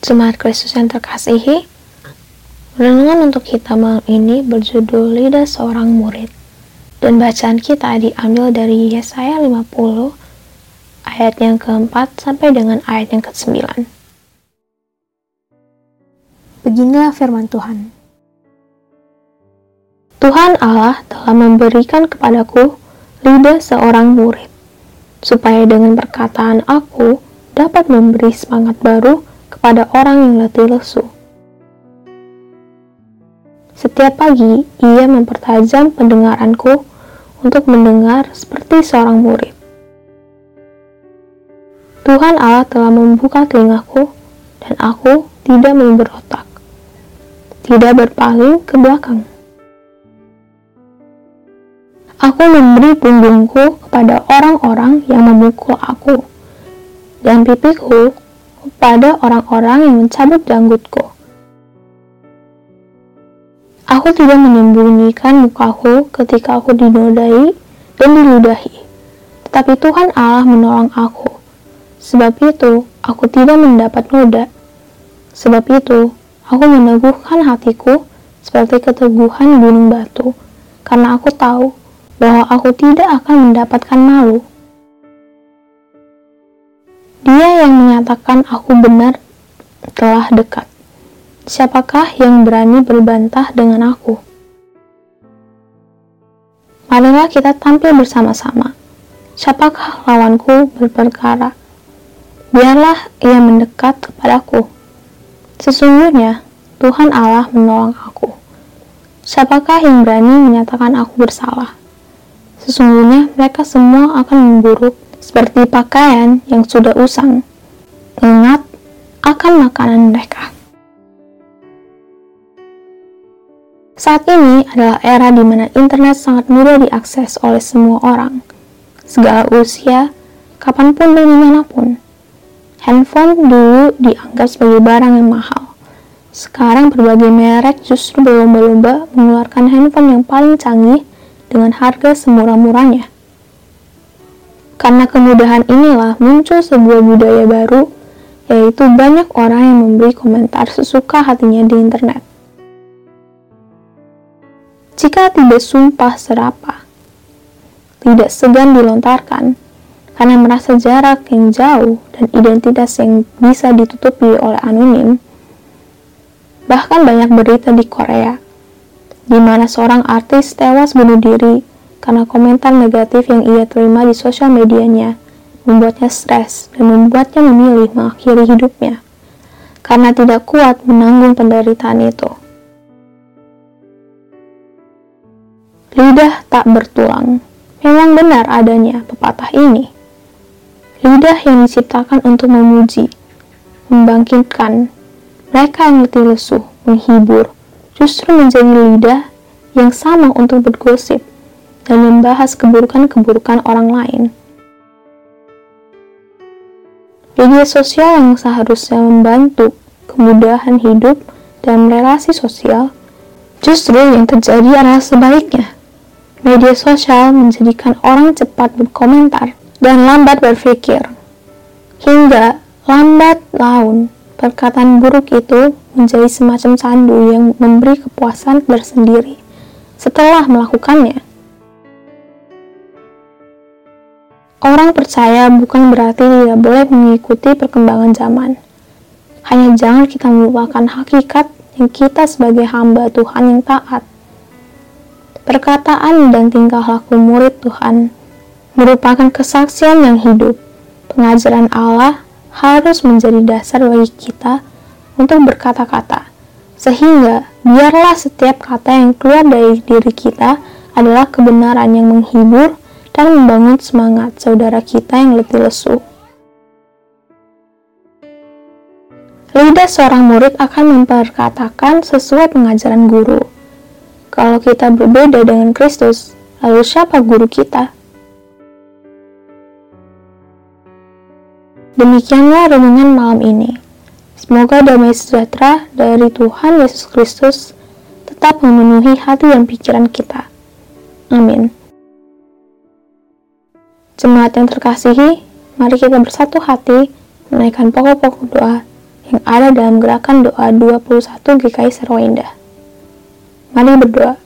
Jemaat Kristus yang terkasihi, renungan untuk kita malam ini berjudul Lidah Seorang Murid. Dan bacaan kita diambil dari Yesaya 50 ayat yang keempat sampai dengan ayat yang ke-9. Beginilah firman Tuhan. Tuhan Allah telah memberikan kepadaku lidah seorang murid, supaya dengan perkataan aku dapat memberi semangat baru kepada orang yang letih lesu. Setiap pagi, ia mempertajam pendengaranku untuk mendengar seperti seorang murid. Tuhan Allah telah membuka telingaku, dan aku tidak memberontak, tidak berpaling ke belakang. Aku memberi punggungku kepada orang-orang yang memukul aku, dan pipiku kepada orang-orang yang mencabut janggutku. Aku tidak menyembunyikan mukaku ketika aku dinodai dan diludahi, tetapi Tuhan Allah menolong aku. Sebab itu, aku tidak mendapat noda. Sebab itu, aku meneguhkan hatiku seperti keteguhan gunung batu, karena aku tahu bahwa aku tidak akan mendapatkan malu. Dia yang menyatakan aku benar telah dekat. Siapakah yang berani berbantah dengan aku? Marilah kita tampil bersama-sama. Siapakah lawanku berperkara? Biarlah ia mendekat kepadaku. Sesungguhnya Tuhan Allah menolong aku. Siapakah yang berani menyatakan aku bersalah? Sesungguhnya mereka semua akan memburuk seperti pakaian yang sudah usang. Ingat akan makanan mereka. Saat ini adalah era di mana internet sangat mudah diakses oleh semua orang, segala usia, kapan pun dan di mana pun. Handphone dulu dianggap sebagai barang yang mahal. Sekarang berbagai merek justru berlomba-lomba mengeluarkan handphone yang paling canggih dengan harga semurah-murahnya. Karena kemudahan inilah muncul sebuah budaya baru, yaitu banyak orang yang memberi komentar sesuka hatinya di internet. Jika tidak sumpah serapa, tidak segan dilontarkan, karena merasa jarak yang jauh dan identitas yang bisa ditutupi oleh anonim, bahkan banyak berita di Korea di mana seorang artis tewas bunuh diri karena komentar negatif yang ia terima di sosial medianya membuatnya stres dan membuatnya memilih mengakhiri hidupnya karena tidak kuat menanggung penderitaan itu. Lidah tak bertulang. Memang benar adanya pepatah ini. Lidah yang diciptakan untuk memuji, membangkitkan mereka yang letih lesu, menghibur, justru menjadi lidah yang sama untuk bergosip dan membahas keburukan-keburukan orang lain. Media sosial yang seharusnya membantu kemudahan hidup dan relasi sosial, justru yang terjadi adalah sebaliknya. Media sosial menjadikan orang cepat berkomentar dan lambat berpikir, hingga lambat laun Perkataan buruk itu menjadi semacam candu yang memberi kepuasan tersendiri setelah melakukannya. Orang percaya bukan berarti tidak boleh mengikuti perkembangan zaman. Hanya jangan kita melupakan hakikat yang kita sebagai hamba Tuhan yang taat. Perkataan dan tingkah laku murid Tuhan merupakan kesaksian yang hidup, pengajaran Allah harus menjadi dasar bagi kita untuk berkata-kata, sehingga biarlah setiap kata yang keluar dari diri kita adalah kebenaran yang menghibur dan membangun semangat saudara kita yang letih lesu. Lidah seorang murid akan memperkatakan sesuai pengajaran guru. Kalau kita berbeda dengan Kristus, lalu siapa guru kita? Demikianlah renungan malam ini. Semoga damai sejahtera dari Tuhan Yesus Kristus tetap memenuhi hati dan pikiran kita. Amin. Jemaat yang terkasihi, mari kita bersatu hati menaikkan pokok-pokok doa yang ada dalam gerakan doa 21 GKI Serwa Indah. Mari berdoa.